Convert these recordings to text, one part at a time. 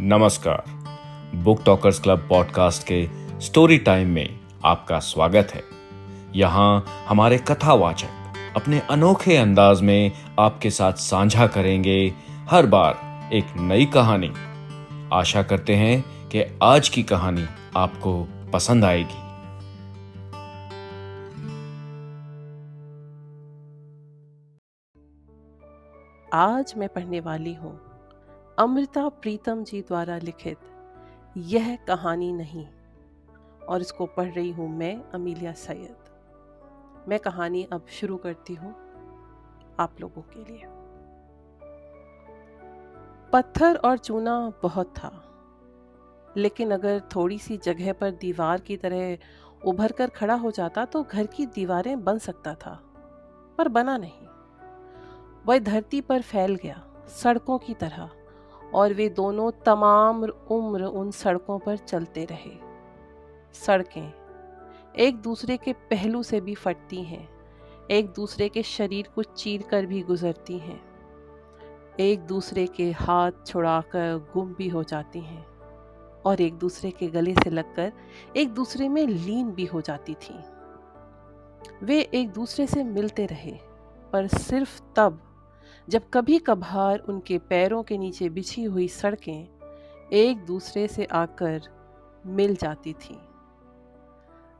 नमस्कार। Book talkers club podcast के story time में आपका स्वागत है। यहाँ हमारे कथावाचक अपने अनोखे अंदाज में आपके साथ साझा करेंगे हर बार एक नई कहानी। आशा करते हैं कि आज की कहानी आपको पसंद आएगी। आज मैं पढ़ने वाली हूँ अमृता प्रीतम जी द्वारा लिखित, यह कहानी नहीं। और इसको पढ़ रही हूँ मैं, अमीलिया सैयद। मैं कहानी अब शुरू करती हूँ आप लोगों के लिए। पत्थर और चूना बहुत था, लेकिन अगर थोड़ी सी जगह पर दीवार की तरह उभर कर खड़ा हो जाता तो घर की दीवारें बन सकता था, पर बना नहीं। वह धरती पर फैल गया, सड़कों की तरह। और वे दोनों तमाम उम्र उन सड़कों पर चलते रहे। सड़कें एक दूसरे के पहलू से भी फटती हैं, एक दूसरे के शरीर को चीर कर भी गुजरती हैं, एक दूसरे के हाथ छुड़ाकर गुम भी हो जाती हैं और एक दूसरे के गले से लगकर एक दूसरे में लीन भी हो जाती थी। वे एक दूसरे से मिलते रहे, पर सिर्फ़ तब जब कभी कभार उनके पैरों के नीचे बिछी हुई सड़कें एक दूसरे से आकर मिल जाती थीं।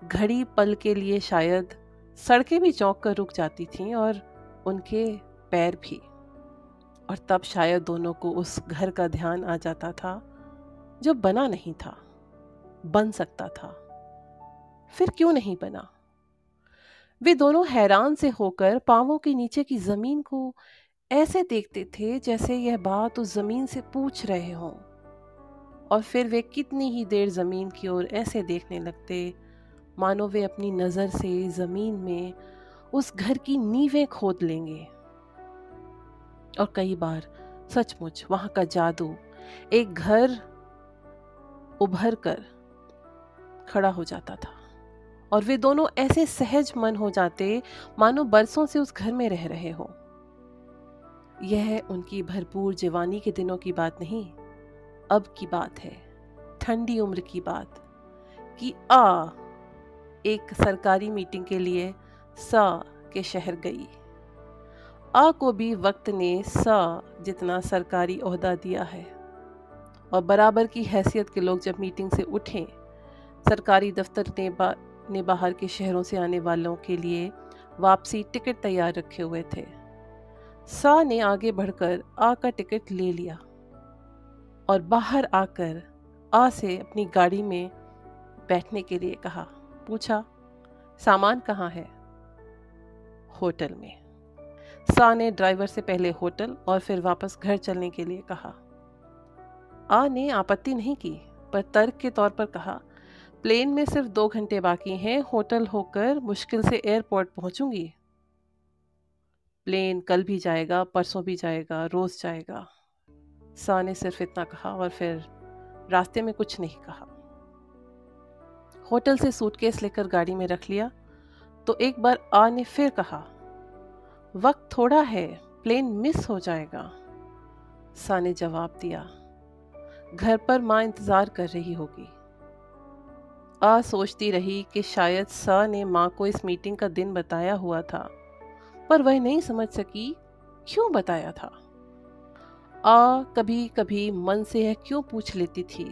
घड़ी पल के लिए शायद सड़कें भी चौंक कर रुक जाती थीं और उनके पैर भी। और तब शायद दोनों को उस घर का ध्यान आ जाता था, जो बना नहीं था, बन सकता था। फिर क्यों नहीं बना? वे दोनों हैरान से होकर पांवों के नीचे की ज़मीन को ऐसे देखते थे जैसे यह बात उस ज़मीन से पूछ रहे हों। और फिर वे कितनी ही देर ज़मीन की ओर ऐसे देखने लगते। मानो वे अपनी नज़र से ज़मीन में उस घर की नींवें खोद लेंगे। और कई बार सचमुच वहाँ का जादू एक घर उभर कर खड़ा हो जाता था। और वे दोनों ऐसे सहज मन हो जाते मानो बरसों से उस घर में रह रहे हों। यह उनकी भरपूर जवानी के दिनों की बात नहीं अब की बात है ठंडी उम्र की बात कि आ एक सरकारी मीटिंग के लिए सा के शहर गई। आ को भी वक्त ने सा जितना सरकारी अहदा दिया है और बराबर की हैसियत के लोग जब मीटिंग से उठें सरकारी दफ्तर ने बा, ने बाहर के शहरों से आने वालों के लिए वापसी टिकट तैयार रखे हुए थे। सा ने आगे बढ़कर आ का टिकट ले लिया और बाहर आकर आ से अपनी गाड़ी में बैठने के लिए कहा, पूछा, सामान कहाँ है? होटल में। सा ने ड्राइवर से पहले होटल और फिर वापस घर चलने के लिए कहा। आ ने आपत्ति नहीं की, पर तर्क के तौर पर कहा, प्लेन में सिर्फ़ दो घंटे बाकी हैं, होटल होकर मुश्किल से एयरपोर्ट पहुंचूँगी प्लेन कल भी जाएगा, परसों भी जाएगा, रोज़ जाएगा। सा ने सिर्फ़ इतना कहा और फिर रास्ते में कुछ नहीं कहा। होटल से सूटकेस लेकर गाड़ी में रख लिया तो एक बार आ ने फिर कहा, वक्त थोड़ा है, प्लेन मिस हो जाएगा। सा ने जवाब दिया, घर पर माँ इंतज़ार कर रही होगी। आ सोचती रही कि शायद सा ने माँ को इस मीटिंग का दिन बताया हुआ था। पर वह नहीं समझ सकी, क्यों बताया था? आ कभी कभी मन से यह क्यों पूछ लेती थी,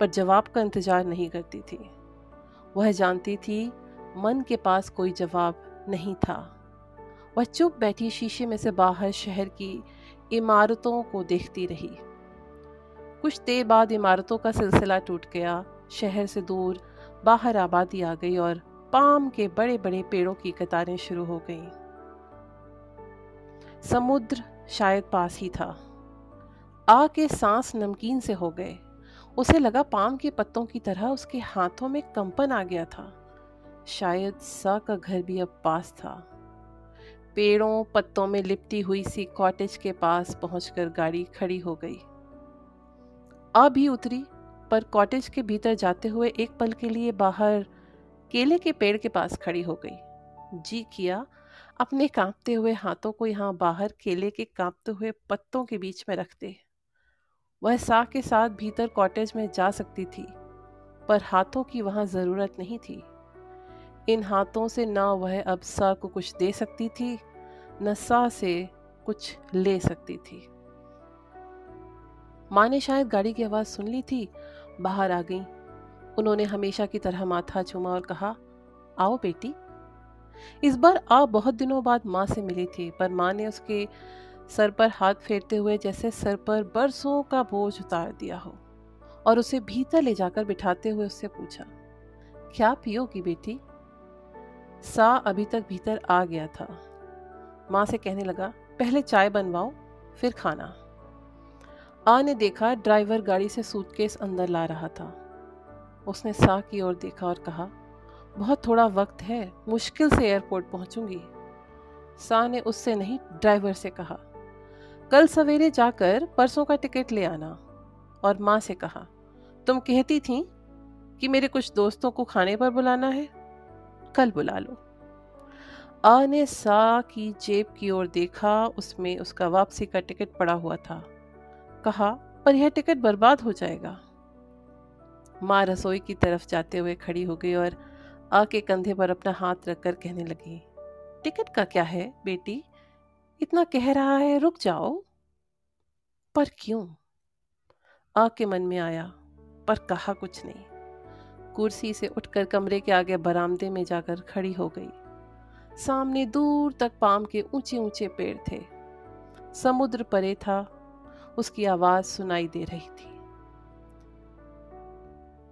पर जवाब का इंतज़ार नहीं करती थी। वह जानती थी, मन के पास कोई जवाब नहीं था। वह चुप बैठी शीशे में से बाहर शहर की इमारतों को देखती रही। कुछ देर बाद इमारतों का सिलसिला टूट गया, शहर से दूर बाहर आबादी आ गई और पाम के बड़े बड़े पेड़ों की कतारें शुरू हो गईं। समुद्र शायद पास ही था। आ के सांस नमकीन से हो गए। उसे लगा पाम के पत्तों की तरह उसके हाथों में कंपन आ गया था। शायद सा का घर भी अब पास था। पेड़ों पत्तों में लिपटी हुई सी कॉटेज के पास पहुंचकर गाड़ी खड़ी हो गई। आ भी उतरी, पर कॉटेज के भीतर जाते हुए एक पल के लिए बाहर केले के पेड़ के पास खड़ी हो गई। जी किया अपने कांपते हुए हाथों को यहाँ बाहर केले के कांपते हुए पत्तों के बीच में रखते। वह सा के साथ भीतर कॉटेज में जा सकती थी, पर हाथों की वहाँ ज़रूरत नहीं थी। इन हाथों से ना वह अब सा को कुछ दे सकती थी, न सा से कुछ ले सकती थी। माँ ने शायद गाड़ी की आवाज़ सुन ली थी, बाहर आ गई। उन्होंने हमेशा की तरह माथा चूमा और कहा, आओ बेटी इस बार आप बहुत दिनों बाद माँ से मिली थी, पर माँ ने उसके सर पर हाथ फेरते हुए जैसे सर पर बरसों का बोझ उतार दिया हो और उसे भीतर ले जाकर बिठाते हुए उससे पूछा, क्या पियोगी बेटी? सा अभी तक भीतर आ गया था। माँ से कहने लगा, पहले चाय बनवाओ, फिर खाना। आ ने देखा ड्राइवर गाड़ी से सूटकेस अंदर ला रहा था। उसने सा की ओर देखा और कहा बहुत थोड़ा वक्त है, मुश्किल से एयरपोर्ट पहुंचूँगी। सा ने उससे नहीं, ड्राइवर से कहा। कल सवेरे जाकर परसों का टिकट ले आना। और माँ से कहा, तुम कहती थी कि मेरे कुछ दोस्तों को खाने पर बुलाना है, कल बुला लो। आ ने सा की जेब की ओर देखा, उसमें उसका वापसी का टिकट पड़ा हुआ था। कहा, पर यह टिकट बर्बाद हो जाएगा। माँ रसोई की तरफ़ जाते हुए खड़ी हो गई और आ के कंधे पर अपना हाथ रखकर कहने लगी, टिकट का क्या है, बेटी? इतना कह रहा है, रुक जाओ। पर क्यों? आ के मन में आया, पर कहा कुछ नहीं। कुर्सी से उठकर कमरे के आगे बरामदे में जाकर खड़ी हो गई। सामने दूर तक पाम के ऊँचे ऊँचे पेड़ थे। समुद्र परे था, उसकी आवाज़ सुनाई दे रही थी।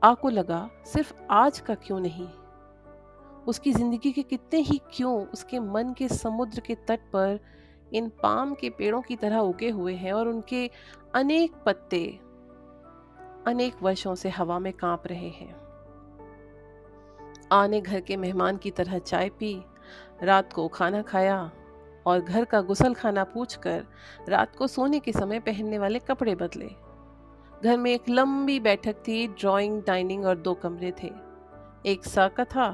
आको लगा, सिर्फ़ आज का क्यों नहीं? उसकी ज़िंदगी के कितने ही क्यों उसके मन के समुद्र के तट पर इन पाम के पेड़ों की तरह उगे हुए हैं और उनके अनेक पत्ते अनेक वर्षों से हवा में काँप रहे हैं। आने घर के मेहमान की तरह चाय पी, रात को खाना खाया और घर का गुसल खाना पूछकर रात को सोने के समय पहनने वाले कपड़े बदले। घर में एक लंबी बैठक थी ड्राइंग डाइनिंग और दो कमरे थे। एक साका था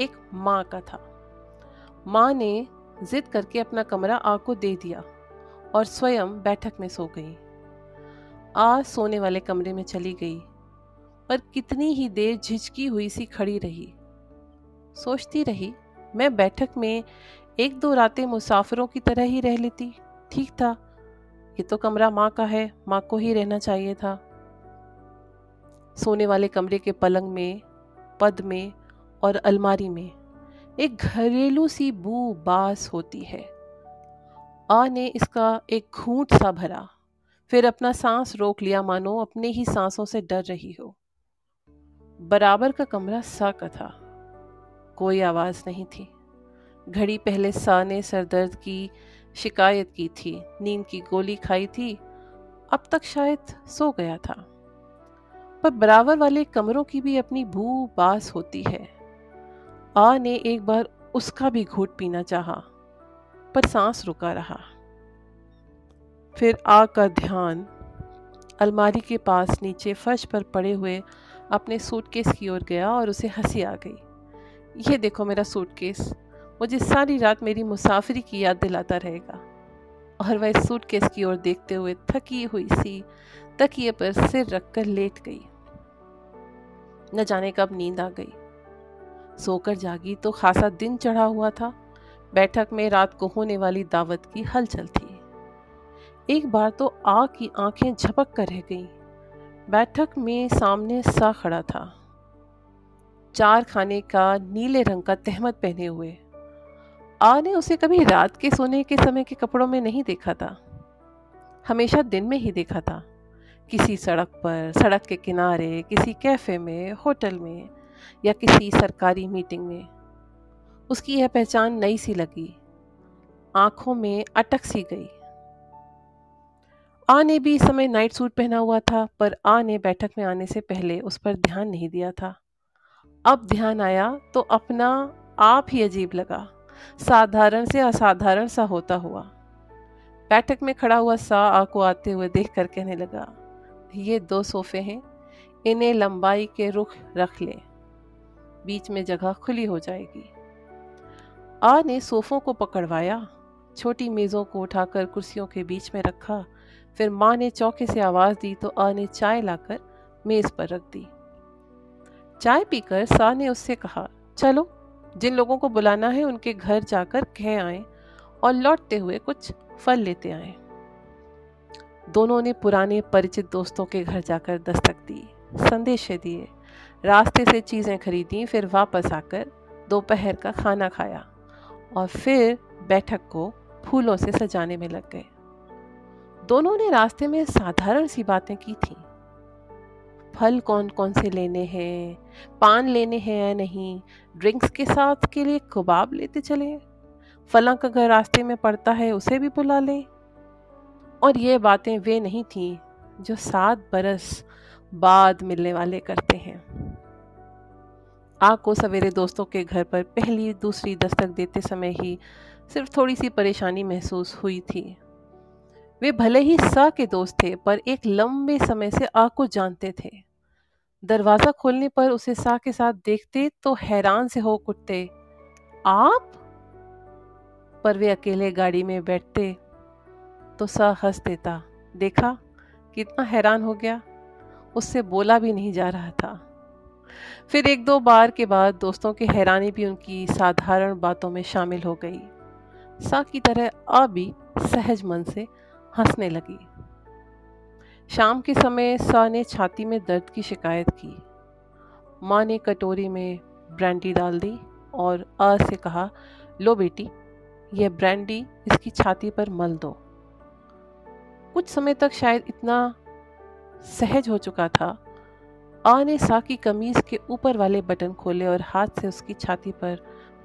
एक माँ का था। माँ ने जिद करके अपना कमरा आ को दे दिया और स्वयं बैठक में सो गई। आ सोने वाले कमरे में चली गई, पर कितनी ही देर झिझकी हुई सी खड़ी रही। सोचती रही, मैं बैठक में एक दो रातें मुसाफिरों की तरह ही रह लेती। ठीक था, ये तो कमरा माँ का है, माँ को ही रहना चाहिए था। सोने वाले कमरे के पलंग में, पद में और अलमारी में एक घरेलू सी बू बास होती है। आ ने इसका एक घूंट सा भरा, फिर अपना सांस रोक लिया, मानो अपने ही सांसों से डर रही हो। बराबर का कमरा सा का था। कोई आवाज़ नहीं थी। घड़ी पहले सा ने सरदर्द की, शिकायत की थी, नींद की गोली खाई थी, अब तक शायद सो गया था। पर बराबर वाले कमरों की भी अपनी भू बास होती है। आ ने एक बार उसका भी घूट पीना चाहा, पर सांस रुका रहा। फिर आ का ध्यान, अलमारी के पास नीचे फर्श पर पड़े हुए अपने सूटकेस की ओर गया और उसे हँसी आ गई। ये देखो मेरा सूटकेस, मुझे सारी रात मेरी मुसाफिरी की याद दिलाता रहेगा। और वह सूटकेस की ओर देखते हुए थकी हुई सी, तकिए पर सिर रखकर लेट गई। न जाने कब नींद आ गई। सोकर जागी तो खासा दिन चढ़ा हुआ था। बैठक में रात को होने वाली दावत की हलचल थी। एक बार तो आ की आँखें झपक कर रह गईं। बैठक में सामने सा खड़ा था। चार खाने का नीले रंग का तहमत पहने हुए। आ ने उसे कभी रात के सोने के समय के कपड़ों में नहीं देखा था। हमेशा दिन में ही देखा था। किसी सड़क पर, सड़क के किनारे, किसी कैफ़े में, होटल में या किसी सरकारी मीटिंग में। उसकी यह पहचान नई सी लगी। आँखों में अटक सी गई। आ ने भी इस समय नाइट सूट पहना हुआ था, पर आ ने बैठक में आने से पहले उस पर ध्यान नहीं दिया था। अब ध्यान आया तो अपना आप ही अजीब लगा। साधारण से असाधारण सा होता हुआ। बैठक में खड़ा हुआ सा आ को आते हुए देख कर कहने लगा, ये दो सोफे हैं, इन्हें लंबाई के रुख रख ले। बीच में जगह खुली हो जाएगी। आ ने सोफों को पकड़वाया, छोटी मेज़ों को उठाकर कुर्सियों के बीच में रखा। फिर माँ ने चौके से आवाज़ दी तो आ ने चाय लाकर मेज़ पर रख दी। चाय पीकर सा ने उससे कहा, चलो, जिन लोगों को बुलाना है उनके घर जाकर कह आए और लौटते हुए कुछ फल लेते आए। दोनों ने पुराने परिचित दोस्तों के घर जाकर दस्तक दी, संदेश दिए। रास्ते से चीज़ें खरीदी, फिर वापस आकर दोपहर का खाना खाया और फिर बैठक को फूलों से सजाने में लग गए। दोनों ने रास्ते में साधारण सी बातें की थी। फल कौन कौन से लेने हैं, पान लेने हैं या नहीं, ड्रिंक्स के साथ के लिए कबाब लेते चले, फला का घर रास्ते में पड़ता है उसे भी बुला लें। और ये बातें वे नहीं थी जो सात बरस बाद मिलने वाले करते हैं। आग को सवेरे दोस्तों के घर पर पहली, दूसरी दस्तक देते समय ही सिर्फ़ थोड़ी सी परेशानी महसूस हुई थी। वे भले ही सा के दोस्त थे, पर एक लंबे समय से आग को जानते थे। दरवाज़ा खोलने पर उसे सा के साथ देखते तो हैरान से हो कुटते आप? पर वे अकेले गाड़ी में बैठते तो सा हंस देता, देखा, कितना हैरान हो गया। उससे बोला भी नहीं जा रहा था। फिर एक दो बार के बाद दोस्तों की हैरानी भी उनकी साधारण बातों में शामिल हो गई। सा की तरह आ भी सहज मन से हंसने लगी। शाम के समय सा ने छाती में दर्द की शिकायत की। माँ ने कटोरी में ब्रांडी डाल दी और अ से कहा, लो बेटी, यह ब्रांडी इसकी छाती पर मल दो। कुछ समय तक शायद इतना सहज हो चुका था आ ने सा की कमीज के ऊपर वाले बटन खोले और हाथ से उसकी छाती पर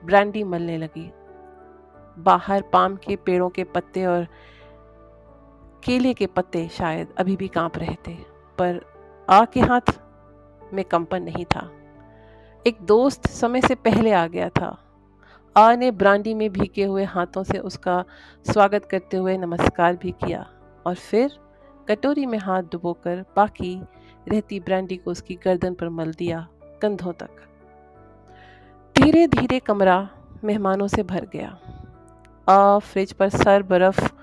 ब्रांडी मलने लगी। बाहर पाम के पेड़ों के पत्ते और केले के पत्ते शायद अभी भी काँप रहे थे, पर आ के हाथ में कंपन नहीं था। एक दोस्त समय से पहले आ गया था। आ ने ब्रांडी में भीगे हुए हाथों से उसका स्वागत करते हुए नमस्कार भी किया और फिर कटोरी में हाथ डुबोकर बाकी रहती ब्रांडी को उसकी गर्दन पर मल दिया कंधों तक। धीरे धीरे कमरा मेहमानों से भर गया। आ फ्रिज पर सर बर्फ़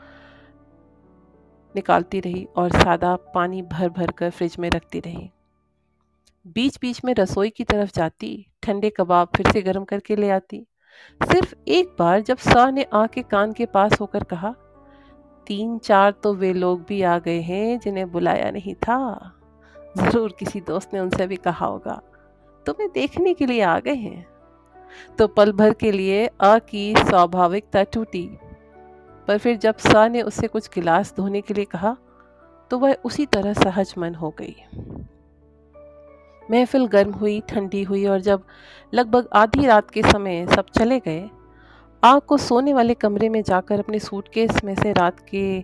निकालती रही और सादा पानी भर भर कर फ्रिज में रखती रही। बीच बीच में रसोई की तरफ़ जाती, ठंडे कबाब फिर से गर्म करके ले आती। सिर्फ़ एक बार जब सा ने आ के कान के पास होकर कहा तीन चार तो वे लोग भी आ गए हैं जिन्हें बुलाया नहीं था। ज़रूर किसी दोस्त ने उनसे भी कहा होगा। तुम्हें देखने के लिए आ गए हैं। तो पल भर के लिए अ की स्वाभाविकता टूटी। पर फिर जब सा ने उससे कुछ गिलास धोने के लिए कहा तो वह उसी तरह सहज मन हो गई। महफिल गर्म हुई, ठंडी हुई और जब लगभग आधी रात के समय सब चले गए, आग को सोने वाले कमरे में जाकर अपने सूटकेस में से रात के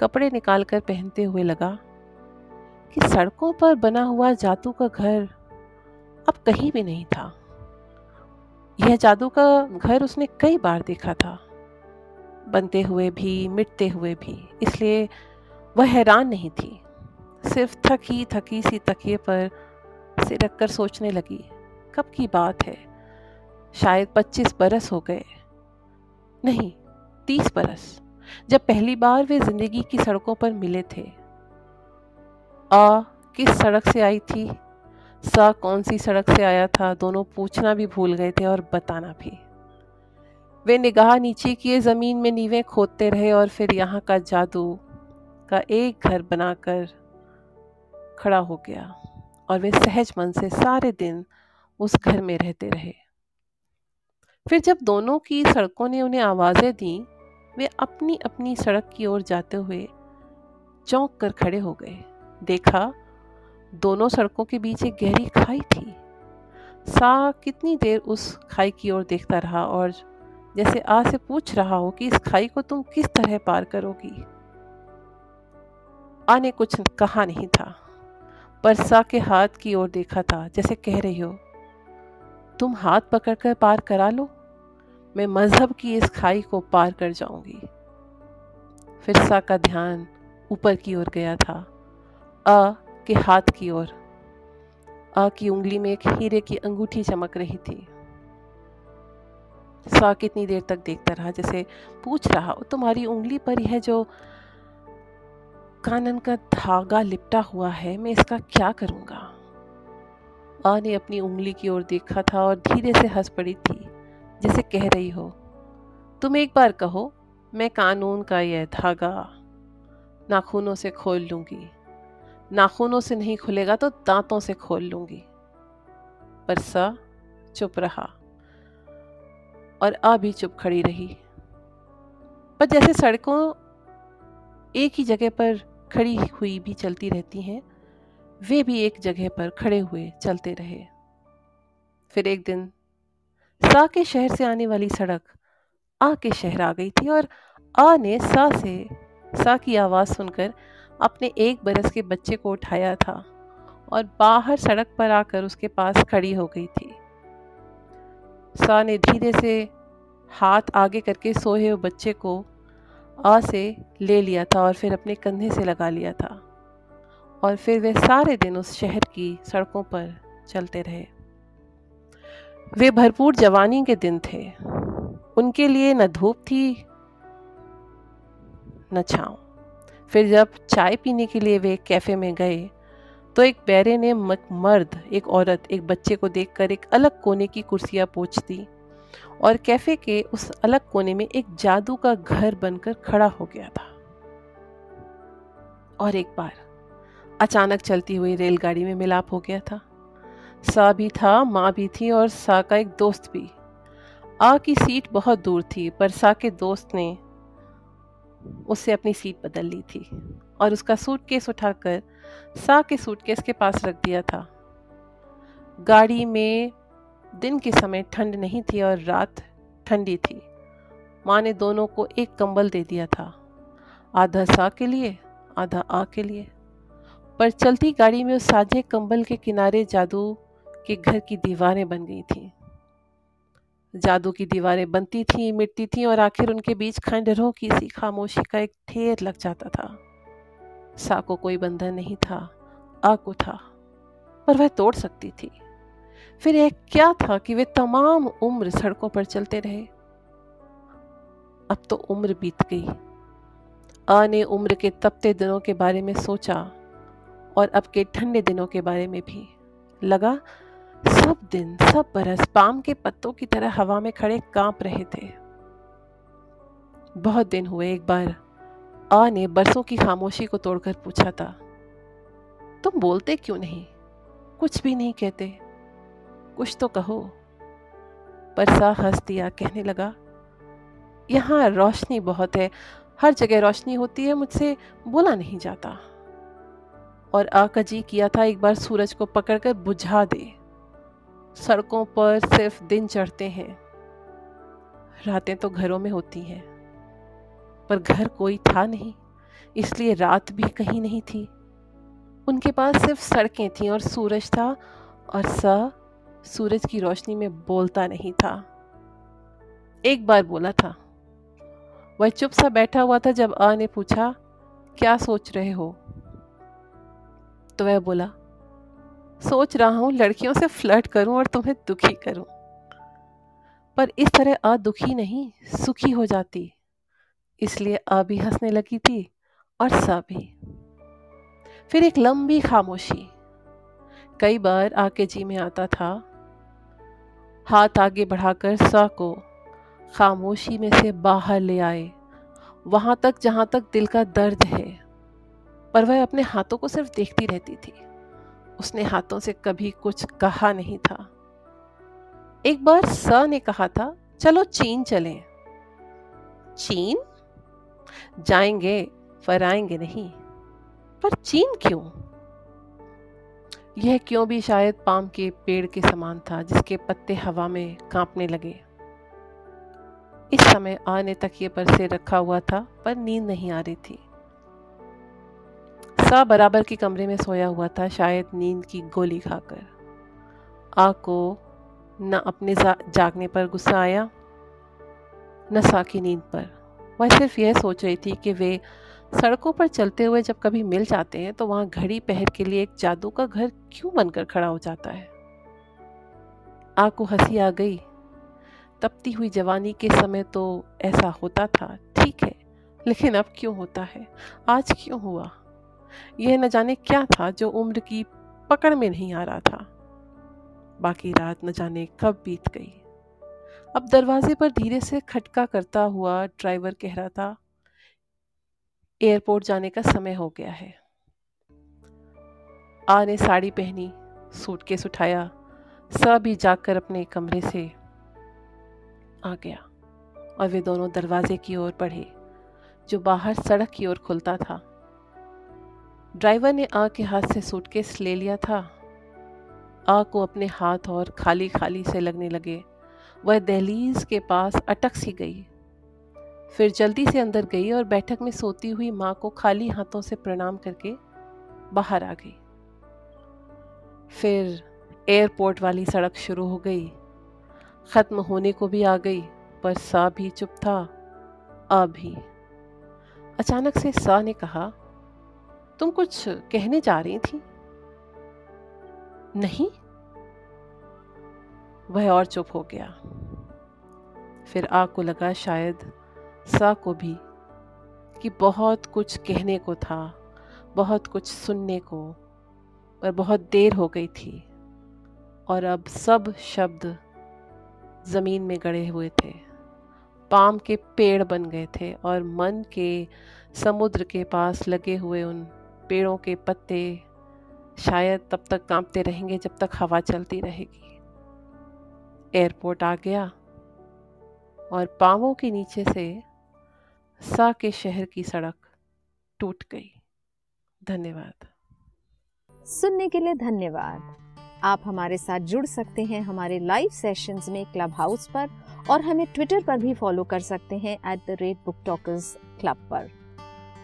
कपड़े निकालकर पहनते हुए लगा। कि सड़कों पर बना हुआ जादू का घर अब कहीं भी नहीं था। यह जादू का घर उसने कई बार देखा था। बनते हुए भी, मिटते हुए भी, इसलिए वह हैरान नहीं थी। सिर्फ़ थकी थकी सी तकिए पर से रख कर सोचने लगी, कब की बात है? शायद पच्चीस बरस हो गए। नहीं, तीस बरस। जब पहली बार वे ज़िंदगी की सड़कों पर मिले थे आ, किस सड़क से आई थी? सा, कौन सी सड़क से आया था? दोनों पूछना भी भूल गए थे और बताना भी। वे निगाह नीचे किए ज़मीन में नीवे खोदते रहे और फिर यहाँ का जादू का एक घर बनाकर खड़ा हो गया और वे सहज मन से सारे दिन उस घर में रहते रहे। फिर जब दोनों की सड़कों ने उन्हें आवाज़ें दी, वे अपनी अपनी सड़क की ओर जाते हुए चौंक कर खड़े हो गए। देखा, दोनों सड़कों के बीच एक गहरी खाई थी। सा कितनी देर उस खाई की ओर देखता रहा और जैसे आ से पूछ रहा हो कि इस खाई को तुम किस तरह पार करोगी। आ ने कुछ कहा नहीं था, पर सा के हाथ की ओर देखा था, जैसे कह रही हो, तुम हाथ पकड़कर पार करा लो, मैं मज़हब की इस खाई को पार कर जाऊँगी। फिर सा का ध्यान ऊपर की ओर गया था। अ के हाथ की ओर। अ की उंगली में एक हीरे की अंगूठी चमक रही थी। सा कितनी देर तक देखता रहा, जैसे पूछ रहा तुम्हारी उंगली पर यह जो कानन का धागा लिपटा हुआ है, मैं इसका क्या करूँगा? आ ने अपनी उंगली की ओर देखा था और धीरे से हंस पड़ी थी, जिसे कह रही हो, तुम एक बार कहो, मैं कानून का यह धागा नाखूनों से खोल लूँगी। नाखूनों से नहीं खुलेगा तो दांतों से खोल लूँगी। पर सा चुप रहा और आ भी चुप खड़ी रही। पर जैसे सड़कों एक ही जगह पर खड़ी हुई भी चलती रहती हैं, वे भी एक जगह पर खड़े हुए चलते रहे। फिर एक दिन सा के शहर से आने वाली सड़क आ के शहर आ गई थी और आ ने सा से, सा की आवाज़ सुनकर अपने एक बरस के बच्चे को उठाया था और बाहर सड़क पर आकर उसके पास खड़ी हो गई थी। सा ने धीरे से हाथ आगे करके सोए हुए बच्चे को आ से ले लिया था और फिर अपने कंधे से लगा लिया था और फिर वे सारे दिन उस शहर की सड़कों पर चलते रहे। वे भरपूर जवानी के दिन थे। उनके लिए न धूप थी, न छाँव। फिर जब चाय पीने के लिए वे कैफ़े में गए तो एक बैरे ने मर्द एक औरत, एक बच्चे को देखकर एक अलग कोने की कुर्सियाँ पोछ दी और कैफ़े के उस अलग कोने में एक जादू का घर बनकर खड़ा हो गया था। और एक बार अचानक चलती हुई रेलगाड़ी में मिलाप हो गया था। सा भी था, माँ भी थी और सा का एक दोस्त भी। आ की सीट बहुत दूर थी, पर सा के दोस्त ने उससे अपनी सीट बदल ली थी और उसका सूटकेस उठाकर सा के सूटकेस के पास रख दिया था। गाड़ी में दिन के समय ठंड नहीं थी और रात ठंडी थी। माँ ने दोनों को एक कंबल दे दिया था, आधा सा के लिए, आधा आ के लिए। पर चलती गाड़ी में उस साझे कंबल के किनारे जादू के घर की दीवारें बन गई थीं। जादू की दीवारें बनती थीं, मिटती थीं और आखिर उनके बीच खंडरों की सी खामोशी का एक ढेर लग जाता था। सा को कोई बंधन नहीं था आ को था, पर वह तोड़ सकती थी। फिर यह क्या था कि वे तमाम उम्र सड़कों पर चलते रहे? अब तो उम्र बीत गई। आ ने उम्र के तपते दिनों के बारे में सोचा और अब के ठंडे दिनों के बारे में भी। लगा सब दिन, सब बरस पाम के पत्तों की तरह हवा में खड़े काँप रहे थे। बहुत दिन हुए एक बार, आ ने बरसों की खामोशी को तोड़कर पूछा था। तुम बोलते क्यों नहीं? कुछ भी नहीं कहते। कुछ तो कहो। पर सा हंस दिया, कहने लगा, यहाँ रोशनी बहुत है। हर जगह रोशनी होती है, मुझसे बोला नहीं जाता। और आ का जी किया था एक बार सूरज को पकड़कर बुझा दे। सड़कों पर सिर्फ़ दिन चढ़ते हैं। रातें तो घरों में होती हैं, पर घर कोई था नहीं, इसलिए रात भी कहीं नहीं थी। उनके पास सिर्फ़ सड़कें थीं और सूरज था, और सा सूरज की रोशनी में बोलता नहीं था। एक बार बोला था, वह चुप सा बैठा हुआ था जब आ ने पूछा, क्या सोच रहे हो? तो वह बोला सोच रहा हूँ, लड़कियों से फ्लर्ट करूँ और तुम्हें दुखी करूँ। पर इस तरह आ दुखी नहीं, सुखी हो जाती। इसलिए आ भी हंसने लगी थी और सा भी। फिर एक लंबी खामोशी। कई बार आके जी में आता था। हाथ आगे बढ़ाकर सा को खामोशी में से बाहर ले आए। वहाँ तक जहाँ तक दिल का दर्द है। पर वह अपने हाथों को सिर्फ़ देखती रहती थी। उसने हाथों से कभी कुछ कहा नहीं था। एक बार स ने कहा था, चलो चीन चलें। चीन? जाएँगे पर आएँगे नहीं। पर चीन क्यों? यह क्यों भी शायद पाम के पेड़ के समान था, जिसके पत्ते हवा में कांपने लगे। इस समय आने तक तकिए पर से रखा हुआ था, पर नींद नहीं आ रही थी। सा बराबर के कमरे में सोया हुआ था, शायद नींद की गोली खाकर। आ को न अपने जागने पर गुस्सा आया, न सा की नींद पर। वह सिर्फ़ यह सोच रही थी कि वे सड़कों पर चलते हुए जब कभी मिल जाते हैं तो वहाँ घड़ी पहर के लिए एक जादू का घर क्यों बनकर खड़ा हो जाता है? आ को हँसी आ गई। तपती हुई जवानी के समय तो ऐसा होता था, ठीक है, लेकिन अब क्यों होता है? आज क्यों हुआ? यह न जाने क्या था जो उम्र की पकड़ में नहीं आ रहा था। बाकी रात न जाने कब बीत गई। अब दरवाजे पर धीरे से खटका करता हुआ ड्राइवर कह रहा था, एयरपोर्ट जाने का समय हो गया है। आ ने साड़ी पहनी, सूटकेस उठाया, सभी जाकर अपने कमरे से आ गया और वे दोनों दरवाजे की ओर बढ़े, जो बाहर सड़क की ओर खुलता था। ड्राइवर ने आ के हाथ से सूटकेस ले लिया था। आ को अपने हाथ और खाली खाली से लगने लगे। वह दहलीज के पास अटक सी गई। फिर जल्दी से अंदर गई और बैठक में सोती हुई माँ को खाली हाथों से प्रणाम करके बाहर आ गई। फिर एयरपोर्ट वाली सड़क शुरू हो गई। ख़त्म होने को भी आ गई, पर सा भी चुप था। आ भी। अचानक से सा ने कहा तुम कुछ कहने जा रही थी? नहीं। वह और चुप हो गया। फिर आग को लगा शायद सा को भी कि बहुत कुछ कहने को था, बहुत कुछ सुनने को, पर बहुत देर हो गई थी और अब सब शब्द ज़मीन में गड़े हुए थे। पाम के पेड़ बन गए थे और मन के समुद्र के पास लगे हुए उन पेड़ों के पत्ते शायद तब तक कांपते रहेंगे जब तक हवा चलती रहेगी। एयरपोर्ट आ गया और पावों के नीचे से सा के शहर की सड़क टूट गई। धन्यवाद। सुनने के लिए धन्यवाद। आप हमारे साथ जुड़ सकते हैं हमारे लाइव सेशंस में क्लब हाउस पर और हमें ट्विटर पर भी फॉलो कर सकते हैं at the rate book talkers club पर।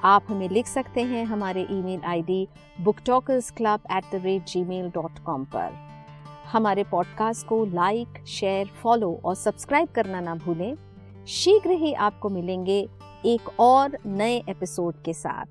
आप हमें लिख सकते हैं हमारे email ID book talkers club at the rate G mail dot com पर। हमारे पॉडकास्ट को लाइक शेयर फॉलो और सब्सक्राइब करना ना भूलें। शीघ्र ही आपको मिलेंगे एक और नए एपिसोड के साथ।